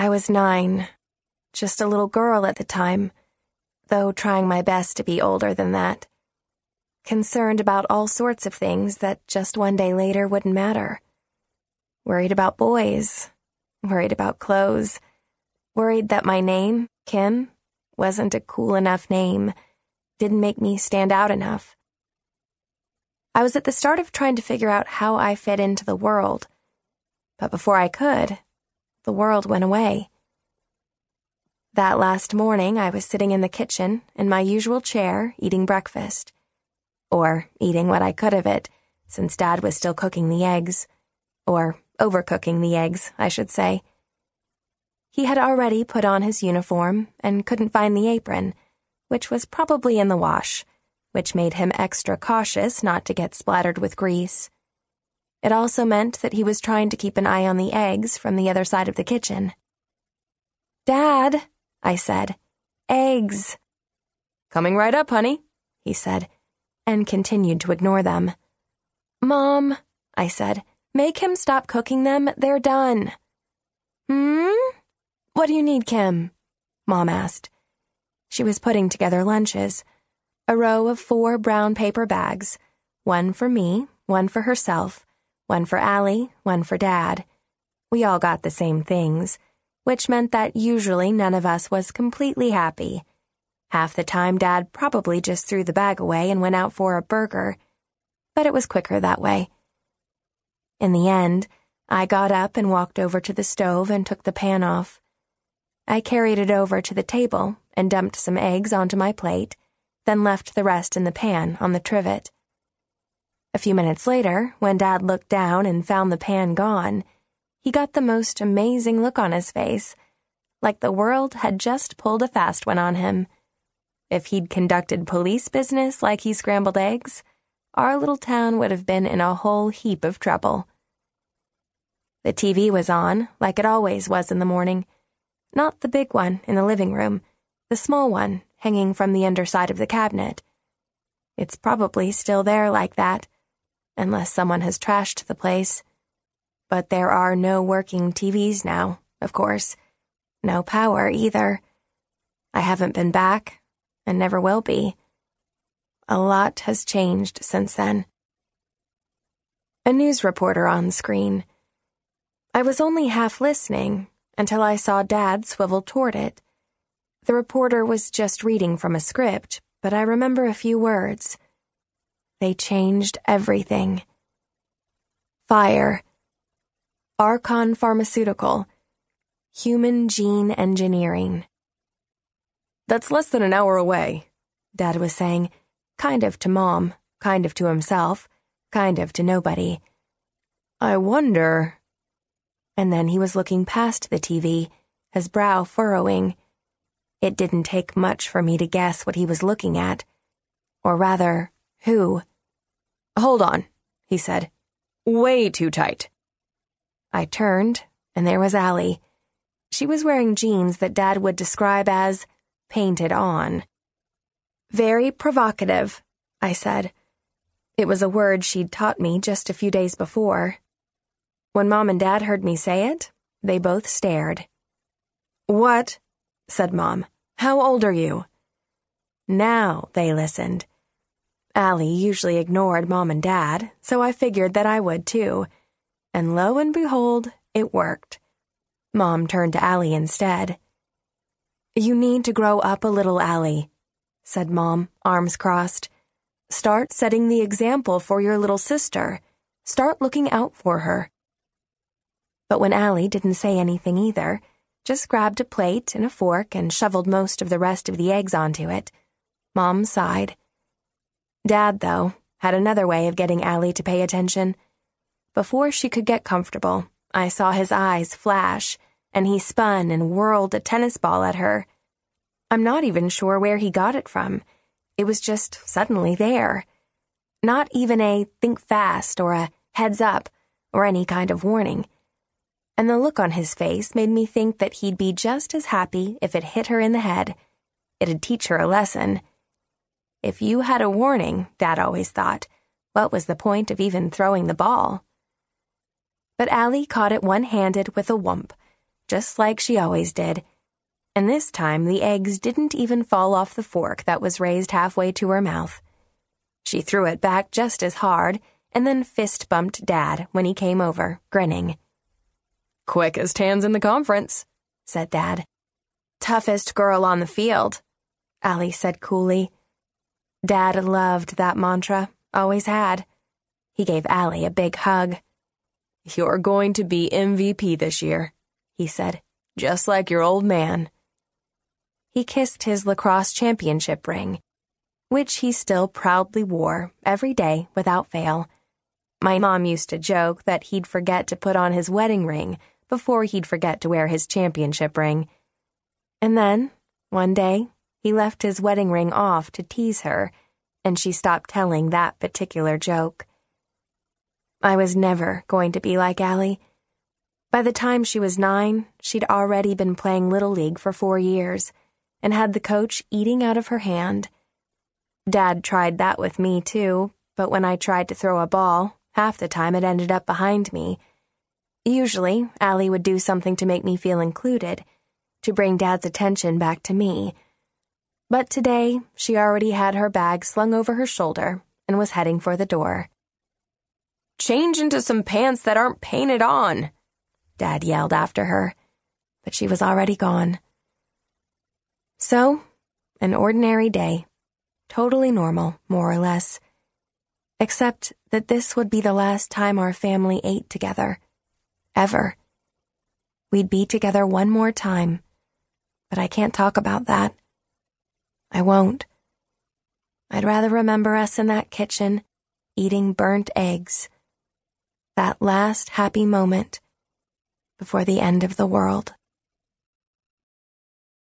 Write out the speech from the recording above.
I was nine, just a little girl at the time, though trying my best to be older than that. Concerned about all sorts of things that just one day later wouldn't matter. Worried about boys, worried about clothes, worried that my name, Kim, wasn't a cool enough name, didn't make me stand out enough. I was at the start of trying to figure out how I fit into the world, but before I could, the world went away. That last morning, I was sitting in the kitchen in my usual chair eating breakfast. Or eating what I could of it, since Dad was still cooking the eggs. Or overcooking the eggs, I should say. He had already put on his uniform and couldn't find the apron, which was probably in the wash, which made him extra cautious not to get splattered with grease. It also meant that he was trying to keep an eye on the eggs from the other side of the kitchen. Dad, I said, eggs. Coming right up, honey, he said, and continued to ignore them. Mom, I said, make him stop cooking them. They're done. Hmm? What do you need, Kim? Mom asked. She was putting together lunches. A row of four brown paper bags, one for me, one for herself, one for Allie, one for Dad. We all got the same things, which meant that usually none of us was completely happy. Half the time, Dad probably just threw the bag away and went out for a burger, but it was quicker that way. In the end, I got up and walked over to the stove and took the pan off. I carried it over to the table and dumped some eggs onto my plate, then left the rest in the pan on the trivet. A few minutes later, when Dad looked down and found the pan gone, he got the most amazing look on his face, like the world had just pulled a fast one on him. If he'd conducted police business like he scrambled eggs, our little town would have been in a whole heap of trouble. The TV was on, like it always was in the morning not the big one in the living room, the small one hanging from the underside of the cabinet. It's probably still there like that, unless someone has trashed the place. But there are no working TVs now, of course. No power either. I haven't been back, and never will be. A lot has changed since then. A news reporter on screen. I was only half listening until I saw Dad swivel toward it. The reporter was just reading from a script, but I remember a few words. They changed everything. Fire. Archon Pharmaceutical. Human Gene Engineering. That's less than an hour away, Dad was saying, kind of to Mom, kind of to himself, kind of to nobody. I wonder and then he was looking past the TV, his brow furrowing. It didn't take much for me to guess what he was looking at. Or rather, who. Hold on, he said. Way too tight. I turned, and there was Allie. She was wearing jeans that Dad would describe as painted on. Very provocative, I said. It was a word she'd taught me just a few days before. When Mom and Dad heard me say it, they both stared. What? said Mom. How old are you? Now they listened. Allie usually ignored Mom and Dad, so I figured that I would too. And lo and behold, it worked. Mom turned to Allie instead. You need to grow up a little, Allie, said Mom, arms crossed. Start setting the example for your little sister. Start looking out for her. But when Allie didn't say anything either, just grabbed a plate and a fork and shoveled most of the rest of the eggs onto it, Mom sighed. Dad, though, had another way of getting Allie to pay attention. Before she could get comfortable, I saw his eyes flash, and he spun and whirled a tennis ball at her. I'm not even sure where he got it from. It was just suddenly there. Not even a think fast or a heads up or any kind of warning and the look on his face made me think that he'd be just as happy if it hit her in the head. It'd teach her a lesson. If you had a warning, Dad always thought, what was the point of even throwing the ball? But Allie caught it one handed with a whump, just like she always did. And this time the eggs didn't even fall off the fork that was raised halfway to her mouth. She threw it back just as hard and then fist bumped Dad when he came over, grinning. Quickest hands in the conference, said Dad. Toughest girl on the field, Allie said coolly. Dad loved that mantra, always had. He gave Allie a big hug. You're going to be MVP this year, he said, just like your old man. He kissed his lacrosse championship ring, which he still proudly wore every day without fail. My mom used to joke that he'd forget to put on his wedding ring before he'd forget to wear his championship ring. And then, one day, he left his wedding ring off to tease her, and she stopped telling that particular joke. I was never going to be like Allie. By the time she was nine, she'd already been playing Little League for four years and had the coach eating out of her hand. Dad tried that with me, too, but when I tried to throw a ball, half the time it ended up behind me Usually, Allie would do something to make me feel included, to bring Dad's attention back to me. But today, she already had her bag slung over her shoulder and was heading for the door. Change into some pants that aren't painted on, Dad yelled after her, but she was already gone. So, an ordinary day. Totally normal, more or less. Except that this would be the last time our family ate together ever. We'd be together one more time, but I can't talk about that. I won't. I'd rather remember us in that kitchen, eating burnt eggs. That last happy moment before the end of the world.